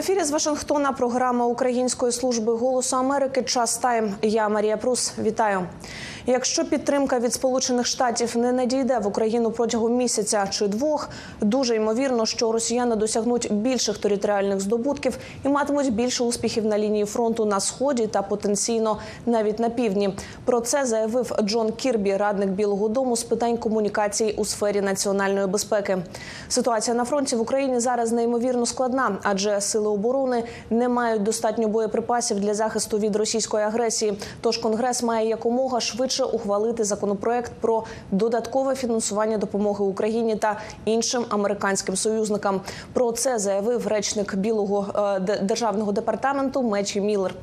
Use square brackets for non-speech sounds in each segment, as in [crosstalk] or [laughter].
ефірі з Вашингтона програма Української служби голосу Америки. Час тайм. Я Марія Прус. Вітаю. Якщо підтримка від Сполучених Штатів не надійде в Україну протягом місяця чи двох, дуже ймовірно, що росіяни досягнуть більших територіальних здобутків і матимуть більше успіхів на лінії фронту на сході та потенційно навіть на півдні. Про це заявив Джон Кірбі, радник Білого Дому з питань комунікацій у сфері національної безпеки. Ситуація на фронті в Україні зараз неймовірно складна, адже сили оборони не мають достатньо боєприпасів для захисту від російської агресії. Тож конгрес має якомога швидше ухвалити законопроект про додаткове фінансування допомоги Україні та іншим американським союзникам. Про це заявив речник Білого е, державного департаменту Мечі Міллер.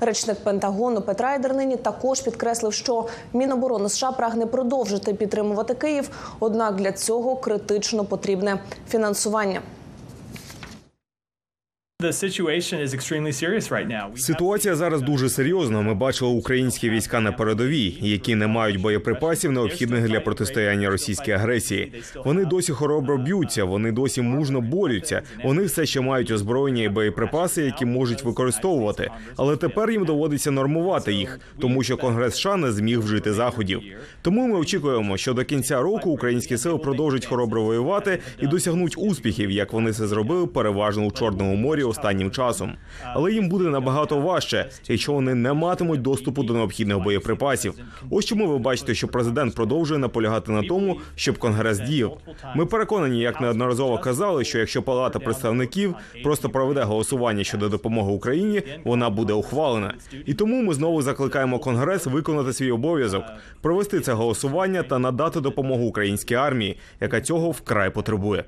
Речник Пентагону Петрайдер нині також підкреслив, що Міноборони США прагне продовжити підтримувати Київ однак для цього критично потрібне фінансування. Ситуація зараз дуже серйозна. Ми бачили українські війська на передовій, які не мають боєприпасів, необхідних для протистояння російській агресії. Вони досі хоробро б'ються, вони досі мужно борються. Вони все ще мають озброєння і боєприпаси, які можуть використовувати. Але тепер їм доводиться нормувати їх, тому що Конгрес США не зміг вжити заходів. Тому ми очікуємо, що до кінця року українські сили продовжать хоробро воювати і досягнуть успіхів, як вони це зробили переважно у Чорному морі останнім часом. Але їм буде набагато важче, якщо вони не матимуть доступу до необхідних боєприпасів. Ось чому ви бачите, що президент продовжує наполягати на тому, щоб конгрес діяв. Ми переконані, як неодноразово казали, що якщо Палата представників просто проведе голосування щодо допомоги Україні, вона буде ухвалена. І тому ми знову закликаємо конгрес виконати свій обов'язок, провести це голосування та надати допомогу українській армії, яка цього вкрай потребує.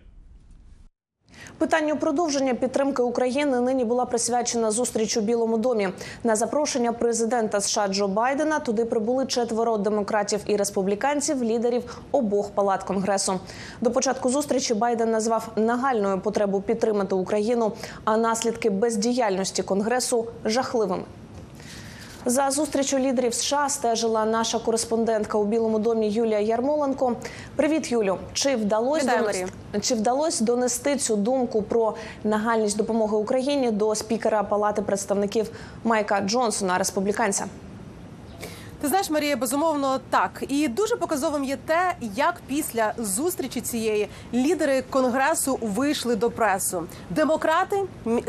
Питанню продовження підтримки України нині була присвячена зустріч у Білому домі. На запрошення президента США Джо Байдена туди прибули четверо демократів і республіканців, лідерів обох палат конгресу. До початку зустрічі Байден назвав нагальною потребу підтримати Україну, а наслідки бездіяльності конгресу жахливими. За зустрічю лідерів США стежила наша кореспондентка у Білому домі Юлія Ярмоленко. Привіт, Юлю. Чи вдалося донести, чи вдалося донести цю думку про нагальність допомоги Україні до спікера Палати представників Майка Джонсона, республіканця? Ти знаєш, Марія, безумовно так. І дуже показовим є те, як після зустрічі цієї лідери конгресу вийшли до пресу. Демократи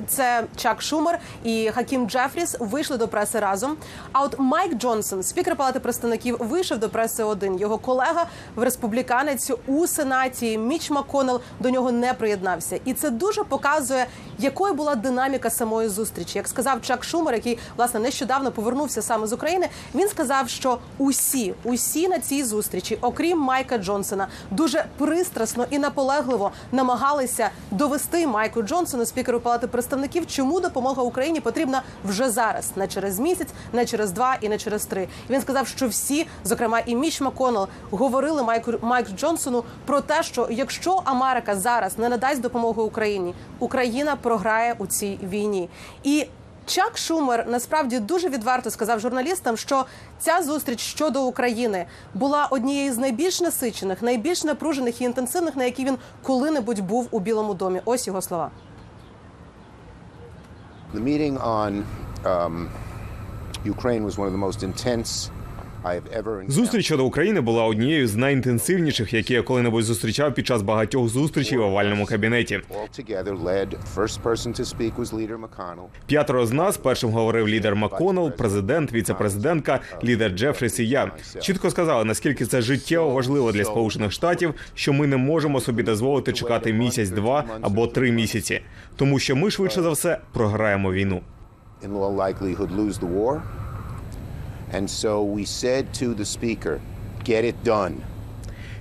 це Чак Шумер і Хакім Джефріс вийшли до преси разом. А от Майк Джонсон, спікер Палати представників, вийшов до преси один. Його колега в республіканець у сенаті Міч Маконел до нього не приєднався. І це дуже показує, якою була динаміка самої зустрічі. Як сказав Чак Шумер, який власне нещодавно повернувся саме з України, він сказав, що усі, усі на цій зустрічі, окрім Майка Джонсона, дуже пристрасно і наполегливо намагалися довести Майку Джонсону, спікеру Палати представників, чому допомога Україні потрібна вже зараз, не через місяць, не через два і не через три. І він сказав, що всі, зокрема і Міч Маконел, говорили Майку Майк Джонсону про те, що якщо Америка зараз не надасть допомогу Україні, Україна програє у цій війні. І Чак Шумер насправді дуже відверто сказав журналістам, що ця зустріч щодо України була однією з найбільш насичених, найбільш напружених і інтенсивних, на які він коли-небудь був у Білому домі. Ось його слова. The meeting on um, Ukraine was one of the most intense Зустріч щодо України була однією з найінтенсивніших, які я коли-небудь зустрічав під час багатьох зустрічей в овальному кабінеті. П'ятеро з нас першим говорив лідер Макконел, президент, віце-президентка, лідер Джефріс і я. Чітко сказали, наскільки це життєво важливо для Сполучених Штатів, що ми не можемо собі дозволити чекати місяць, два або три місяці, тому що ми швидше за все програємо війну. And so we said to the speaker, "Get it done."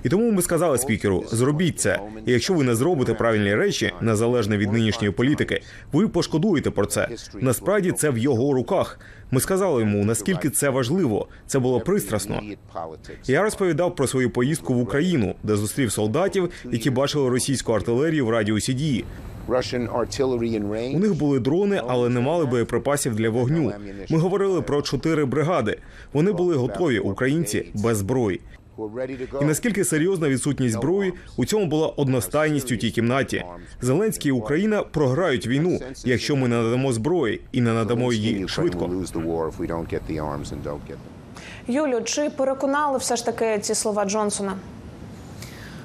І тому ми сказали спікеру: зробіть це. І якщо ви не зробите правильні речі, незалежно від нинішньої політики, ви пошкодуєте про це. Насправді це в його руках. Ми сказали йому, наскільки це важливо. Це було пристрасно. Я розповідав про свою поїздку в Україну, де зустрів солдатів, які бачили російську артилерію в радіусі дії. У них були дрони, але не мали боєприпасів для вогню. Ми говорили про чотири бригади. Вони були готові, українці без зброї. І наскільки серйозна відсутність зброї у цьому була одностайність у тій кімнаті. Зеленський і Україна програють війну, якщо ми не надамо зброї і не надамо її швидко. Юлю, чи переконали все ж таки ці слова Джонсона?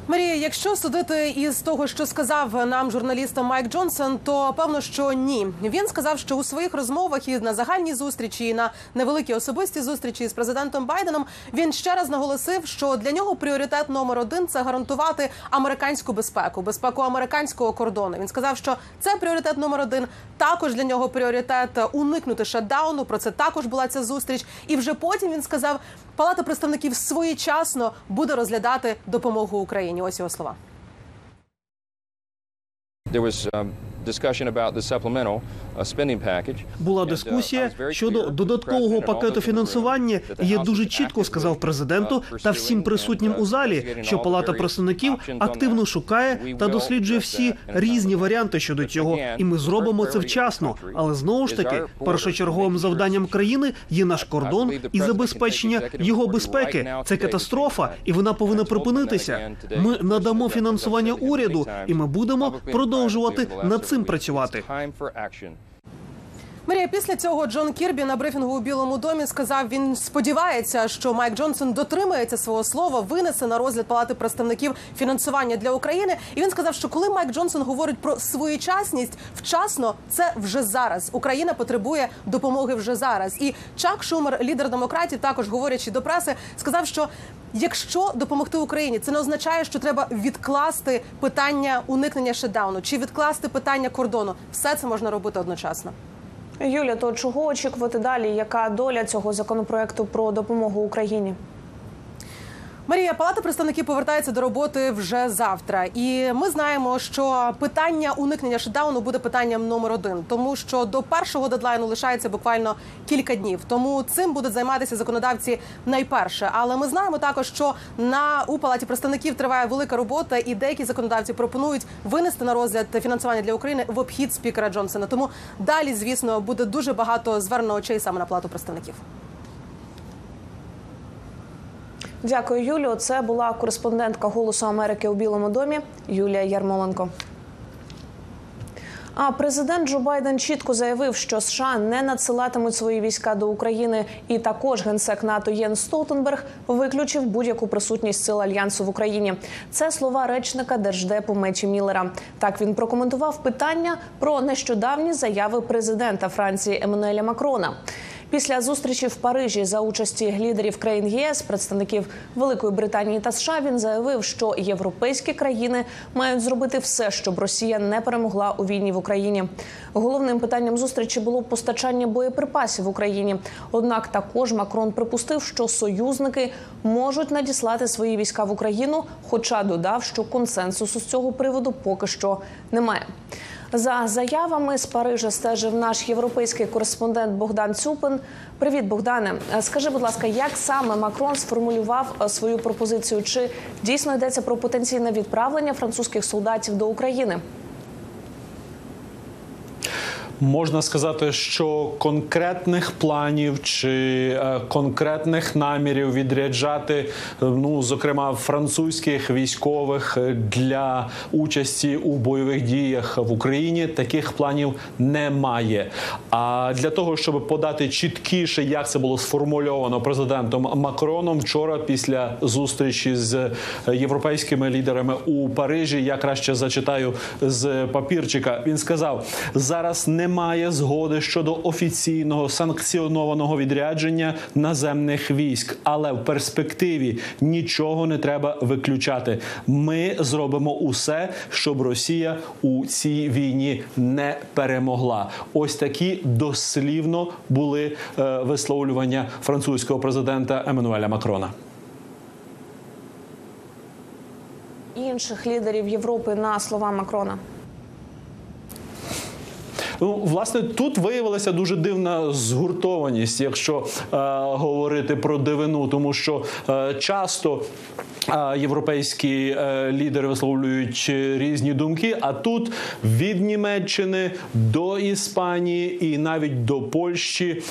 Марія, якщо судити із того, що сказав нам журналістам Майк Джонсон, то певно, що ні. Він сказав, що у своїх розмовах і на загальній зустрічі, і на невеликій особистій зустрічі з президентом Байденом він ще раз наголосив, що для нього пріоритет номер один це гарантувати американську безпеку, безпеку американського кордону. Він сказав, що це пріоритет номер один. Також для нього пріоритет уникнути шатдауну. Про це також була ця зустріч. І вже потім він сказав, Палата представників своєчасно буде розглядати допомогу Україні. Ось його слова. Um, uh. Була uh, дискусія щодо додаткового пакету фінансування. І Я дуже чітко сказав uh, президенту та всім присутнім у uh, залі, що Палата представників активно шукає та досліджує всі різні варіанти щодо цього, і ми зробимо це вчасно. Але знову ж таки, першочерговим завданням країни є наш кордон і забезпечення його безпеки. Це катастрофа, і вона повинна припинитися. Ми надамо фінансування уряду, і ми будемо продовжувати privately over цим працювати. Марія, після цього Джон Кірбі на брифінгу у Білому домі сказав, він сподівається, що Майк Джонсон дотримається свого слова, винесе на розгляд Палати представників фінансування для України. І він сказав, що коли Майк Джонсон говорить про своєчасність, вчасно це вже зараз. Україна потребує допомоги вже зараз. І Чак Шумер, лідер демократів, також говорячи до преси, сказав, що якщо допомогти Україні, це не означає, що треба відкласти питання уникнення шедауну чи відкласти питання кордону. Все це можна робити одночасно. Юля, то чого очікувати далі? Яка доля цього законопроекту про допомогу Україні? Марія Палата представників повертається до роботи вже завтра, і ми знаємо, що питання уникнення шатдауну буде питанням номер один, тому що до першого дедлайну лишається буквально кілька днів. Тому цим будуть займатися законодавці найперше. Але ми знаємо також, що на у палаті представників триває велика робота, і деякі законодавці пропонують винести на розгляд фінансування для України в обхід спікера Джонсона. Тому далі, звісно, буде дуже багато звернено очей саме на палату представників. Дякую, Юлю. Це була кореспондентка Голосу Америки у Білому домі Юлія Ярмоленко. А президент Джо Байден чітко заявив, що США не надсилатимуть свої війська до України, і також генсек НАТО Єн Столтенберг виключив будь-яку присутність сил альянсу в Україні. Це слова речника держдепу Мечі Міллера. Так він прокоментував питання про нещодавні заяви президента Франції Еммануеля Макрона. Після зустрічі в Парижі за участі лідерів країн ЄС, представників Великої Британії та США, він заявив, що європейські країни мають зробити все, щоб Росія не перемогла у війні в Україні. Головним питанням зустрічі було постачання боєприпасів в Україні. Однак також Макрон припустив, що союзники можуть надіслати свої війська в Україну, хоча додав, що консенсусу з цього приводу поки що немає. За заявами з Парижа стежив наш європейський кореспондент Богдан Цюпин. Привіт, Богдане. Скажи, будь ласка, як саме Макрон сформулював е, свою пропозицію? Чи дійсно йдеться про потенційне відправлення французьких солдатів до України? Можна сказати, що конкретних планів чи е, конкретних намірів відряджати, е, ну зокрема французьких військових е, для участі у бойових діях в Україні, таких планів немає. А для того, щоб подати чіткіше, як це було сформульовано президентом Макроном вчора, після зустрічі з європейськими лідерами у Парижі, я краще зачитаю з папірчика. Він сказав: зараз немає згоди щодо офіційного санкціонованого відрядження наземних військ, але в перспективі нічого не треба виключати. Ми зробимо усе, щоб Росія у цій війні не перемогла. Ось такі дослівно були е, висловлювання французького президента Еммануеля Макрона. Інших лідерів Європи на слова Макрона. Ну, власне, тут виявилася дуже дивна згуртованість, якщо е, говорити про дивину, тому що е, часто європейські е, лідери висловлюють різні думки. А тут від Німеччини до Іспанії і навіть до Польщі е,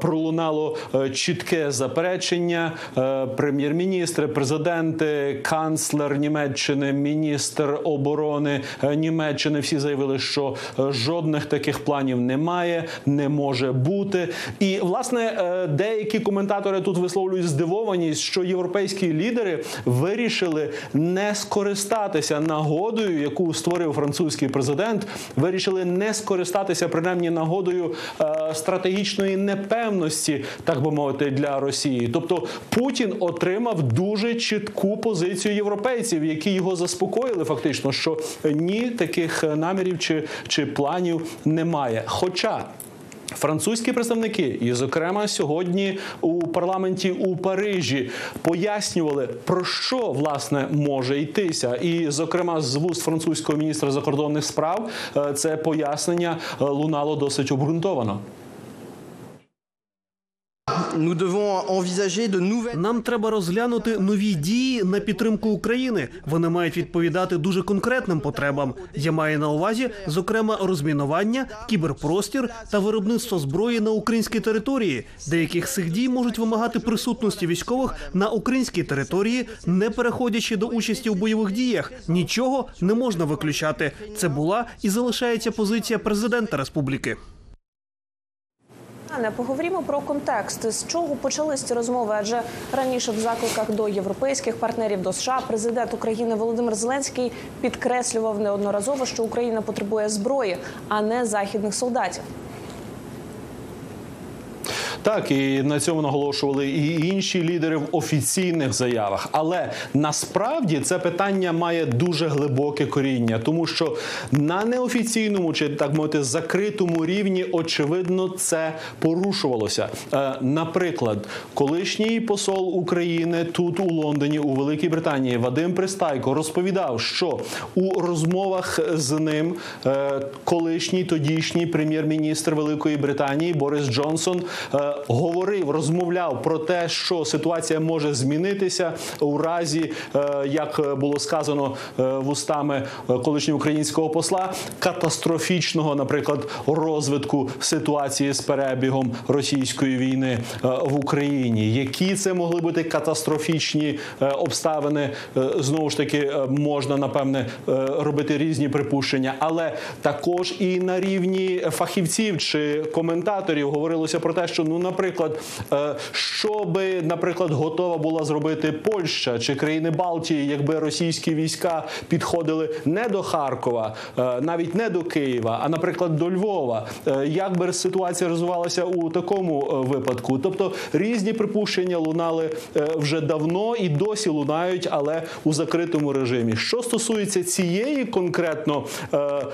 пролунало е, чітке заперечення. Е, прем'єр-міністри, президенти, канцлер Німеччини, міністр оборони е, Німеччини всі заявили, що е, жодних таких планів немає, не може бути. І власне е, деякі коментатори тут висловлюють здивованість, що європейські лідери вирішили не скористатися нагодою, яку створив французький президент. Вирішили не скористатися принаймні нагодою е, стратегічної непевності, так би мовити, для Росії. Тобто Путін отримав дуже чітку позицію європейців, які його заспокоїли, фактично, що ні таких намірів чи, чи планів немає. Хоча Французькі представники, і, зокрема, сьогодні у парламенті у Парижі пояснювали про що власне може йтися, і, зокрема, з вуст французького міністра закордонних справ е, це пояснення е, лунало досить обґрунтовано. Нам треба розглянути нові дії на підтримку України. Вони мають відповідати дуже конкретним потребам. Я маю на увазі, зокрема, розмінування, кіберпростір та виробництво зброї на українській території. Деяких цих дій можуть вимагати присутності військових на українській території, не переходячи до участі в бойових діях. Нічого не можна виключати. Це була і залишається позиція президента республіки. Не поговоримо про контекст, з чого почались ці розмови. Адже раніше в закликах до європейських партнерів до США президент України Володимир Зеленський підкреслював неодноразово, що Україна потребує зброї, а не західних солдатів. Так, і на цьому наголошували і інші лідери в офіційних заявах. Але насправді це питання має дуже глибоке коріння, тому що на неофіційному чи так мовити закритому рівні очевидно це порушувалося. Е, наприклад, колишній посол України тут у Лондоні, у Великій Британії, Вадим Пристайко розповідав, що у розмовах з ним е, колишній тодішній прем'єр-міністр Великої Британії Борис Джонсон е, говорив, розмовляв про те, що ситуація може змінитися у разі, е, як було сказано е, вустами е, колишнього українського посла, катастрофічного, наприклад, розвитку ситуації з перебігом російської війни в Україні. Які це могли бути катастрофічні обставини? Знову ж таки, можна напевне робити різні припущення, але також і на рівні фахівців чи коментаторів говорилося про те, що ну, наприклад, е, що би, наприклад, готова була зробити Польща чи країни Балтії, якби російські війська підходили не до Харкова, е, навіть не до Києва, а наприклад до Львова. Е, Як би ситуація розвивалася у такому випадку? Тобто різні припущення лунали вже давно і досі лунають, але у закритому режимі. Що стосується цієї конкретно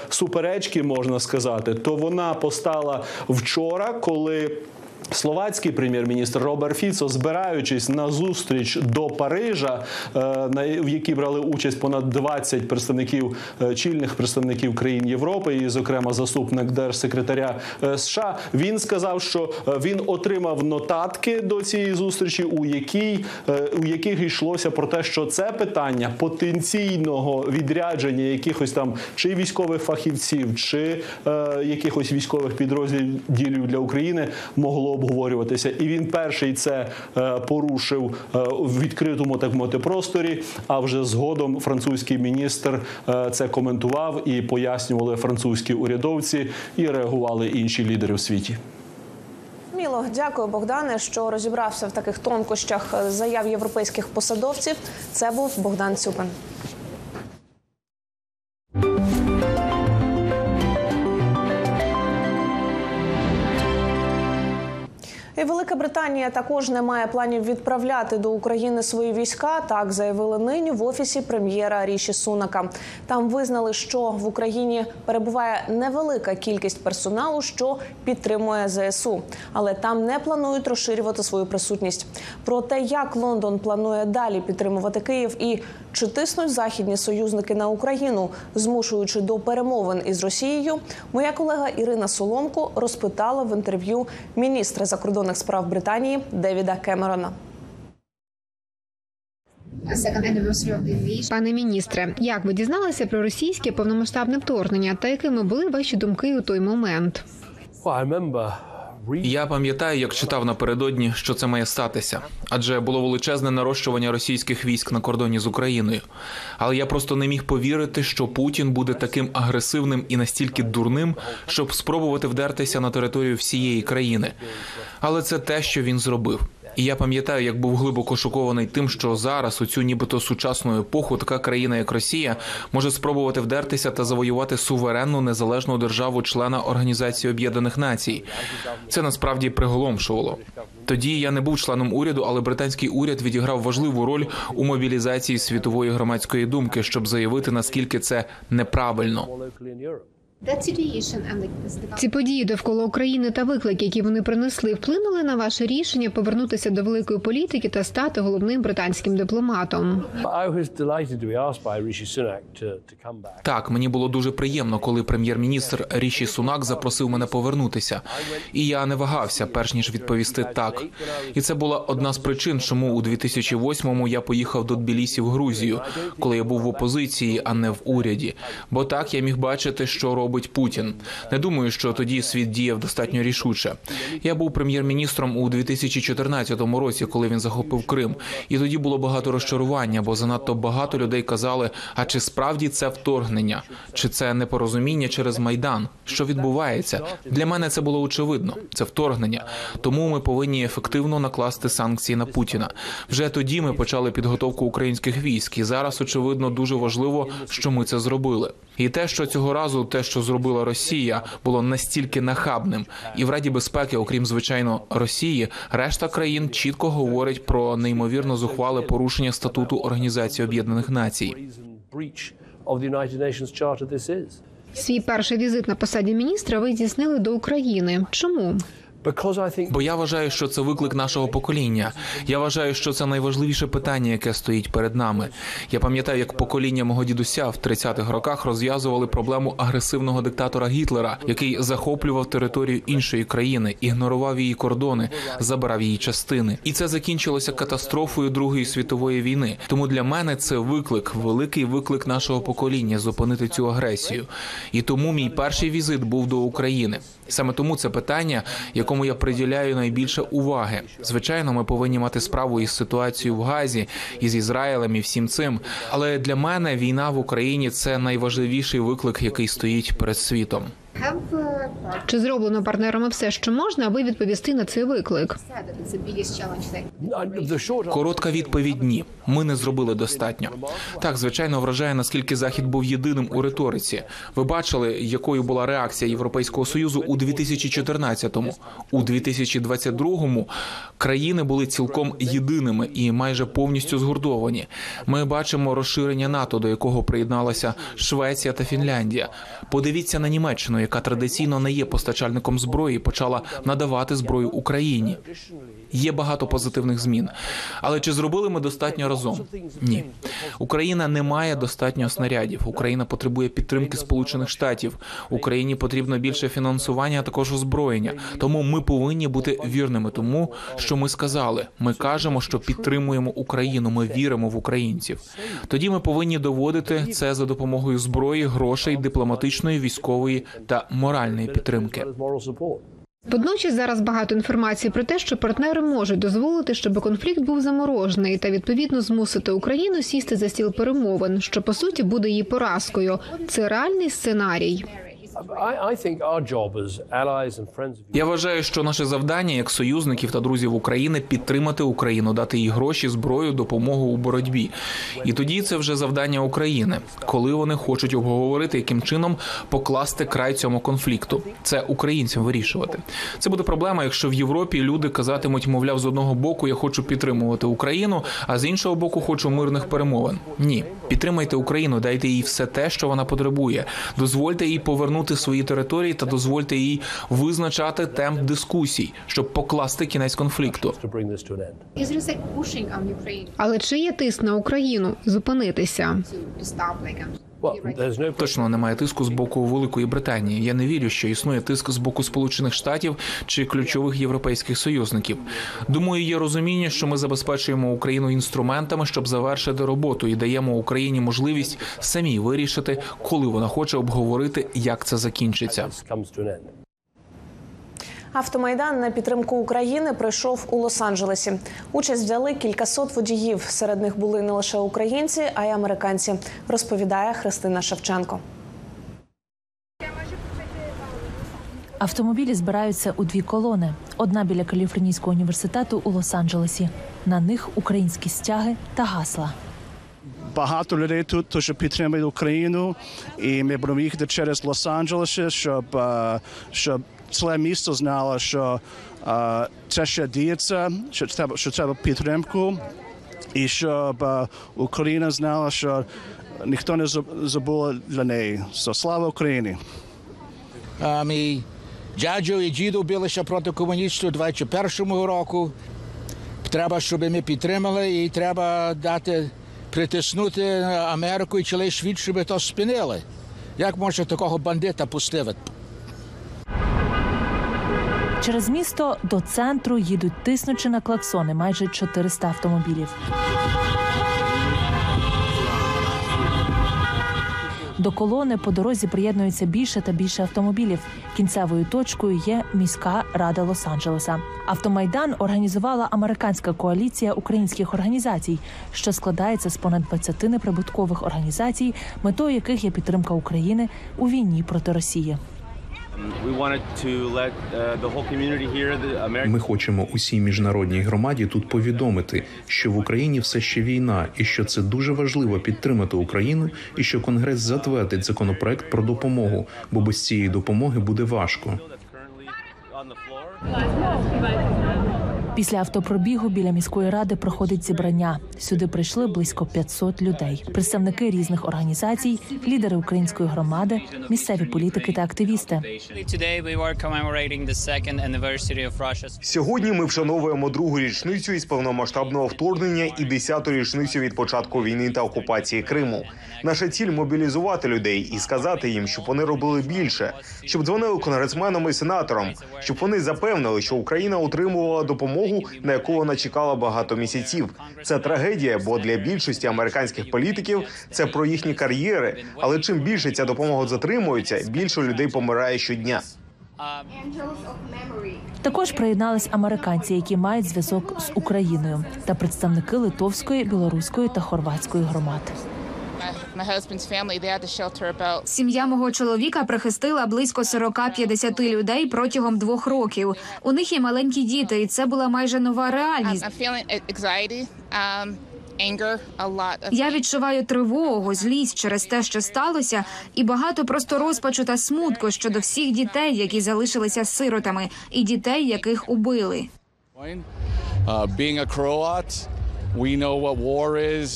суперечки, можна сказати, то вона постала вчора, коли. Словацький прем'єр-міністр Роберт Фіцо, збираючись на зустріч до Парижа, е, в якій брали участь понад 20 представників е, чільних представників країн Європи, і, зокрема, заступник держсекретаря е, США, він сказав, що він отримав нотатки до цієї зустрічі, у якій у яких йшлося про те, що це питання потенційного відрядження якихось там чи військових фахівців, чи якихось військових підрозділів для України могло обговорюватися. І він перший це е, порушив е, в відкритому так мовити просторі. А вже згодом французький міністр е, це коментував і пояснювали французькі урядовці, і реагували інші лідери в світі. Міло, дякую, Богдане, що розібрався в таких тонкощах заяв європейських посадовців. Це був Богдан Цюпин. Велика Британія також не має планів відправляти до України свої війська. Так заявили нині в офісі прем'єра Ріші Сунака. Там визнали, що в Україні перебуває невелика кількість персоналу, що підтримує ЗСУ, але там не планують розширювати свою присутність. Про те, як Лондон планує далі підтримувати Київ і Чи тиснуть західні союзники на Україну, змушуючи до перемовин із Росією? Моя колега Ірина Соломко розпитала в інтерв'ю міністра закордонних справ Британії Девіда Кемерона. Пане міністре, як ви дізналися про російське повномасштабне вторгнення та якими були ваші думки у той момент? Я пам'ятаю, як читав напередодні, що це має статися, адже було величезне нарощування російських військ на кордоні з Україною. Але я просто не міг повірити, що Путін буде таким агресивним і настільки дурним, щоб спробувати вдертися на територію всієї країни. Але це те, що він зробив. І я пам'ятаю, як був глибоко шокований тим, що зараз у цю нібито сучасну епоху така країна, як Росія, може спробувати вдертися та завоювати суверенну незалежну державу члена Організації Об'єднаних Націй. Це насправді приголомшувало. Тоді я не був членом уряду, але британський уряд відіграв важливу роль у мобілізації світової громадської думки, щоб заявити наскільки це неправильно. Ці події довкола України та виклики, які вони принесли, вплинули на ваше рішення повернутися до великої політики та стати головним британським дипломатом. Так, мені було дуже приємно, коли прем'єр-міністр Ріші Сунак запросив мене повернутися, і я не вагався, перш ніж відповісти так. І це була одна з причин, чому у 2008-му я поїхав до Тбілісі в Грузію, коли я був в опозиції, а не в уряді. Бо так я міг бачити, що робить Путін. Не думаю, що тоді світ діяв достатньо рішуче. Я був прем'єр-міністром у 2014 році, коли він захопив Крим, і тоді було багато розчарування, бо занадто багато людей казали: а чи справді це вторгнення, чи це непорозуміння через майдан? Що відбувається? Для мене це було очевидно. Це вторгнення. Тому ми повинні ефективно накласти санкції на Путіна. Вже тоді ми почали підготовку українських військ, і зараз очевидно дуже важливо, що ми це зробили. І те, що цього разу, те, що зробила Росія, було настільки нахабним, і в Раді безпеки, окрім звичайно Росії, решта країн чітко говорить про неймовірно зухвале порушення статуту Організації Об'єднаних Націй. Свій перший візит на посаді міністра ви здійснили до України. Чому? Бо я вважаю, що це виклик нашого покоління. Я вважаю, що це найважливіше питання, яке стоїть перед нами. Я пам'ятаю, як покоління мого дідуся в 30-х роках розв'язували проблему агресивного диктатора Гітлера, який захоплював територію іншої країни, ігнорував її кордони, забирав її частини, і це закінчилося катастрофою Другої світової війни. Тому для мене це виклик, великий виклик нашого покоління зупинити цю агресію. І тому мій перший візит був до України. Саме тому це питання, якому я приділяю найбільше уваги. Звичайно, ми повинні мати справу із ситуацією в Газі, із Ізраїлем і всім цим. Але для мене війна в Україні це найважливіший виклик, який стоїть перед світом. Чи зроблено партнерами все, що можна, аби відповісти на цей виклик? Коротка відповідь ні. Ми не зробили достатньо. Так, звичайно, вражає наскільки захід був єдиним у риториці. Ви бачили, якою була реакція Європейського союзу у 2014-му. У 2022-му країни були цілком єдиними і майже повністю згуртовані. Ми бачимо розширення НАТО, до якого приєдналася Швеція та Фінляндія. Подивіться на Німеччину, яка традиційно не є постачальником зброї, почала надавати зброю Україні. Є багато позитивних змін, але чи зробили ми достатньо разом? Ні, Україна не має достатньо снарядів. Україна потребує підтримки Сполучених Штатів. Україні потрібно більше фінансування, а також озброєння. Тому ми повинні бути вірними, тому що ми сказали. Ми кажемо, що підтримуємо Україну. Ми віримо в українців. Тоді ми повинні доводити це за допомогою зброї, грошей, дипломатичної, військової та моральної підтримки. Водночас зараз багато інформації про те, що партнери можуть дозволити, щоб конфлікт був заморожений та відповідно змусити Україну сісти за стіл перемовин, що по суті буде її поразкою. Це реальний сценарій. Я вважаю, що наше завдання як союзників та друзів України підтримати Україну, дати їй гроші, зброю, допомогу у боротьбі. І тоді це вже завдання України, коли вони хочуть обговорити, яким чином покласти край цьому конфлікту. Це українцям вирішувати. Це буде проблема, якщо в Європі люди казатимуть, мовляв, з одного боку я хочу підтримувати Україну, а з іншого боку хочу мирних перемовин. Ні, підтримайте Україну, дайте їй все те, що вона потребує. Дозвольте їй повернути покинути свої території та дозвольте їй визначати темп дискусій, щоб покласти кінець конфлікту. Але чи є тиск на Україну зупинитися? Точно немає тиску з боку Великої Британії. Я не вірю, що існує тиск з боку Сполучених Штатів чи ключових європейських союзників. Думаю, є розуміння, що ми забезпечуємо Україну інструментами, щоб завершити роботу, і даємо Україні можливість самій вирішити, коли вона хоче обговорити, як це закінчиться. Автомайдан на підтримку України пройшов у Лос-Анджелесі. Участь взяли кількасот водіїв. Серед них були не лише українці, а й американці. Розповідає Христина Шевченко. Автомобілі збираються у дві колони: одна біля Каліфорнійського університету у Лос-Анджелесі. На них українські стяги та гасла. Багато людей тут теж підтримують Україну, і ми будемо їхати через Лос-Анджелес, щоб, е, щоб ціле місто знало, що е, це ще діється, що треба, що треба підтримку, і щоб е, Україна знала, що ніхто не заб- забув для неї. So, слава Україні! А, мій дядьо і діду билися проти комуністів у 21-му року. Треба, щоб ми підтримали, і треба дати притиснути Америку і цілий світ, щоб то спинили. Як може такого бандита пустити? Через місто до центру їдуть тиснучи на клаксони майже 400 автомобілів. До колони по дорозі приєднується більше та більше автомобілів. Кінцевою точкою є міська рада Лос-Анджелеса. Автомайдан організувала американська коаліція українських організацій, що складається з понад 20 неприбуткових організацій, метою яких є підтримка України у війні проти Росії. Ми хочемо усій міжнародній громаді тут повідомити, що в Україні все ще війна, і що це дуже важливо підтримати Україну, і що Конгрес затвердить законопроект про допомогу, бо без цієї допомоги буде важко. Після автопробігу біля міської ради проходить зібрання. Сюди прийшли близько 500 людей. Представники різних організацій, лідери української громади, місцеві політики та активісти. Сьогодні ми вшановуємо другу річницю із повномасштабного вторгнення і десяту річницю від початку війни та окупації Криму. Наша ціль мобілізувати людей і сказати їм, щоб вони робили більше, щоб дзвонили конгресменам і сенаторам, щоб вони запевнили, що Україна отримувала допомогу, на яку вона чекала багато місяців. Це трагедія, бо для більшості американських політиків це про їхні кар'єри. Але чим більше ця допомога затримується, більше людей помирає щодня. Також приєднались американці, які мають зв'язок з Україною, та представники литовської, білоруської та хорватської громад. Сім'я мого чоловіка прихистила близько 40-50 людей протягом двох років. У них є маленькі діти, і це була майже нова реальність. Я відчуваю тривогу, злість через те, що сталося, і багато просто розпачу та смутку щодо всіх дітей, які залишилися сиротами, і дітей, яких убили. Being a Croat, we know what war is.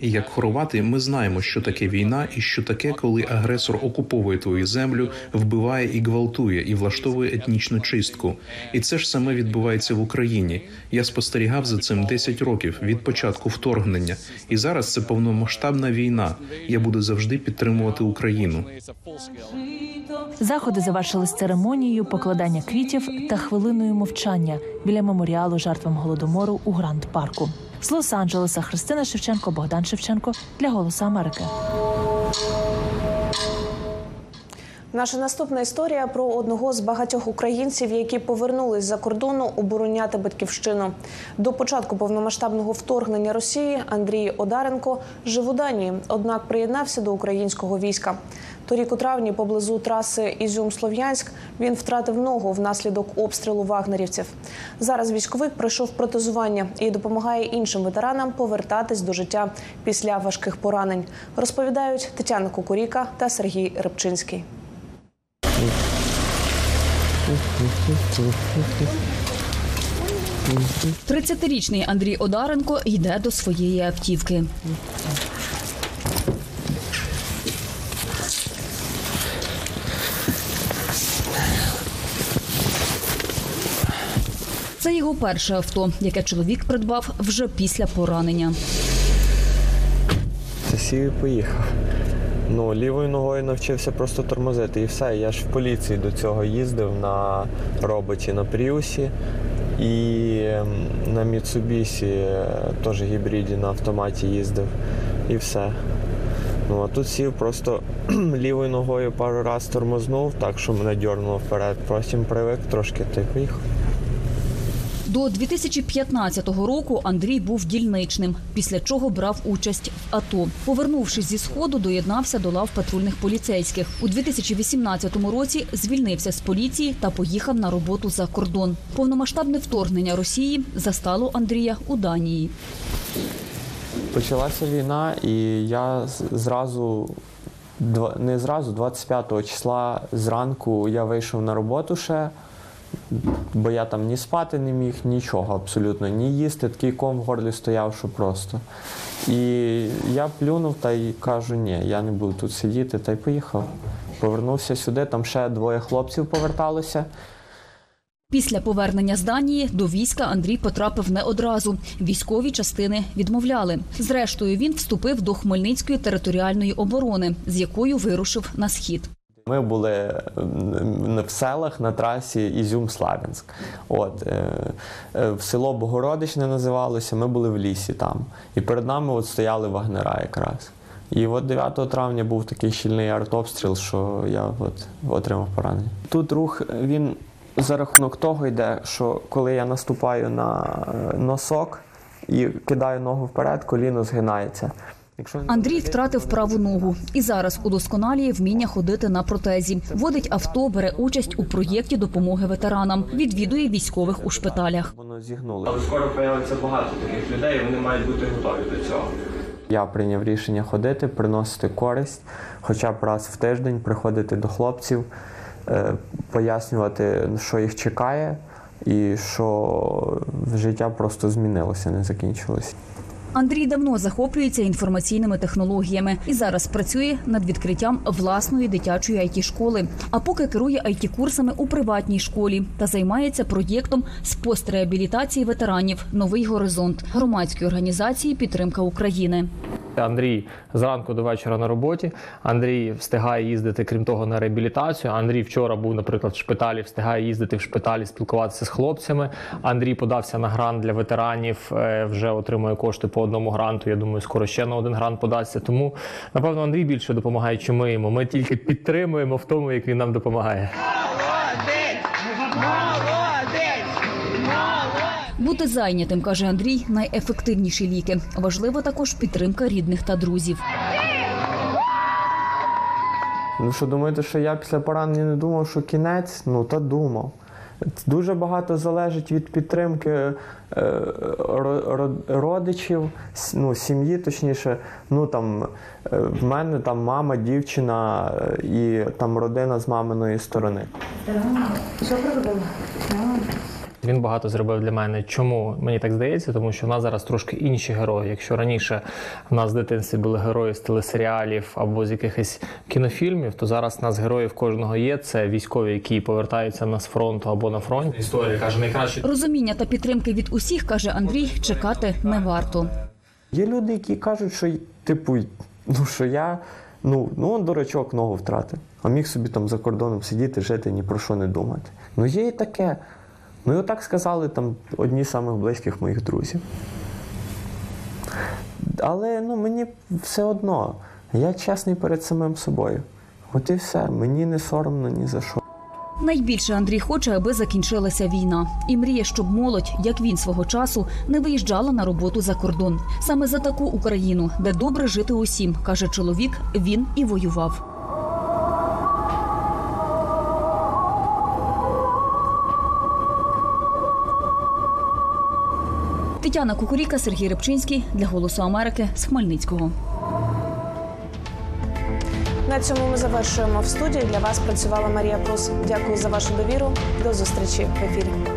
І як хорвати, ми знаємо, що таке війна, і що таке, коли агресор окуповує твою землю, вбиває і гвалтує, і влаштовує етнічну чистку. І це ж саме відбувається в Україні. Я спостерігав за цим 10 років від початку вторгнення, і зараз це повномасштабна війна. Я буду завжди підтримувати Україну. Заходи завершились церемонією покладання квітів та хвилиною мовчання біля меморіалу жертвам голодомору у Гранд парку. З Лос-Анджелеса Христина Шевченко, Богдан Шевченко для Голосу Америки. Наша наступна історія про одного з багатьох українців, які повернулись за кордону обороняти батьківщину. До початку повномасштабного вторгнення Росії Андрій Одаренко жив у Данії, однак приєднався до українського війська. Торік у травні поблизу траси Ізюм-Слов'янськ він втратив ногу внаслідок обстрілу вагнерівців. Зараз військовик пройшов протезування і допомагає іншим ветеранам повертатись до життя після важких поранень. Розповідають Тетяна Кукуріка та Сергій Рибчинський. Тридцятирічний Андрій Одаренко йде до своєї автівки. Це його перше авто, яке чоловік придбав вже після поранення. Це сів і поїхав. Ну, лівою ногою навчився просто тормозити і все. Я ж в поліції до цього їздив на роботі на Пріусі і ем, на Міцубісі е, теж гібриді на автоматі їздив і все. Ну а тут сів просто [clears throat] лівою ногою пару раз тормознув, так що мене дьорнуло вперед. Потім привик трошки та й поїхав. До 2015 року Андрій був дільничним, після чого брав участь в АТО. Повернувшись зі сходу, доєднався до лав патрульних поліцейських. У 2018 році звільнився з поліції та поїхав на роботу за кордон. Повномасштабне вторгнення Росії застало Андрія у Данії. Почалася війна, і я зразу, не зразу, 25 числа зранку я вийшов на роботу ще, бо я там ні спати не міг, нічого абсолютно, ні їсти, такий ком в горлі стояв, що просто. І я плюнув та й кажу, ні, я не буду тут сидіти, та й поїхав. Повернувся сюди, там ще двоє хлопців поверталося. Після повернення з Данії до війська Андрій потрапив не одразу. Військові частини відмовляли. Зрештою, він вступив до Хмельницької територіальної оборони, з якою вирушив на схід. Ми були в селах на трасі Ізюм-Славянськ. От, е, е, в село Богородичне називалося, ми були в лісі там. І перед нами от стояли вагнера якраз. І от 9 травня був такий щільний артобстріл, що я от отримав поранення. Тут рух він за рахунок того йде, що коли я наступаю на е, носок і кидаю ногу вперед, коліно згинається. Якщо Андрій втратив праву ногу і зараз удосконалює вміння ходити на протезі. Водить авто, бере участь у проєкті допомоги ветеранам, відвідує військових у шпиталях. Воно зігнуло. Але скоро появиться багато таких людей, і вони мають бути готові до цього. Я прийняв рішення ходити, приносити користь, хоча б раз в тиждень приходити до хлопців, е, пояснювати, що їх чекає, і що життя просто змінилося, не закінчилося. Андрій давно захоплюється інформаційними технологіями і зараз працює над відкриттям власної дитячої it школи. А поки керує it курсами у приватній школі та займається проєктом з постреабілітації ветеранів Новий горизонт громадської організації Підтримка України. Андрій зранку до вечора на роботі. Андрій встигає їздити, крім того, на реабілітацію. Андрій вчора був, наприклад, в шпиталі, встигає їздити в шпиталі, спілкуватися з хлопцями. Андрій подався на грант для ветеранів, е, вже отримує кошти по одному гранту. Я думаю, скоро ще на один грант подасться. Тому напевно Андрій більше допомагає, чим ми йому. Ми тільки підтримуємо в тому, як він нам допомагає. Бути зайнятим, каже Андрій, найефективніші ліки. Важлива також підтримка рідних та друзів. Ну що думаєте, що я після поранення не думав, що кінець? Ну та думав. Дуже багато залежить від підтримки е, ро- ро- родичів, ну, сім'ї, точніше. Ну там е, в мене там мама, дівчина е, і там родина з маминої сторони. Що? Він багато зробив для мене. Чому мені так здається? Тому що в нас зараз трошки інші герої. Якщо раніше в нас в дитинстві були герої з телесеріалів або з якихось кінофільмів, то зараз в нас героїв кожного є. Це військові, які повертаються на з фронту або на фронт. Історія каже найкраще. Розуміння та підтримки від усіх, каже Андрій, чекати не варто. Є люди, які кажуть, що типу, ну що я ну, ну он дурачок ногу втратив, а міг собі там за кордоном сидіти, жити, ні про що не думати. Ну є і таке. Ну і отак сказали там одні з самих близьких моїх друзів. Але ну, мені все одно, я чесний перед самим собою. От і все, мені не соромно ні за що. Найбільше Андрій хоче, аби закінчилася війна, і мріє, щоб молодь, як він свого часу, не виїжджала на роботу за кордон. Саме за таку Україну, де добре жити усім, каже чоловік. Він і воював. Тетяна Кукуріка, Сергій Рибчинський для Голосу Америки з Хмельницького. На цьому ми завершуємо в студії. Для вас працювала Марія Прус. Дякую за вашу довіру. До зустрічі в ефірі.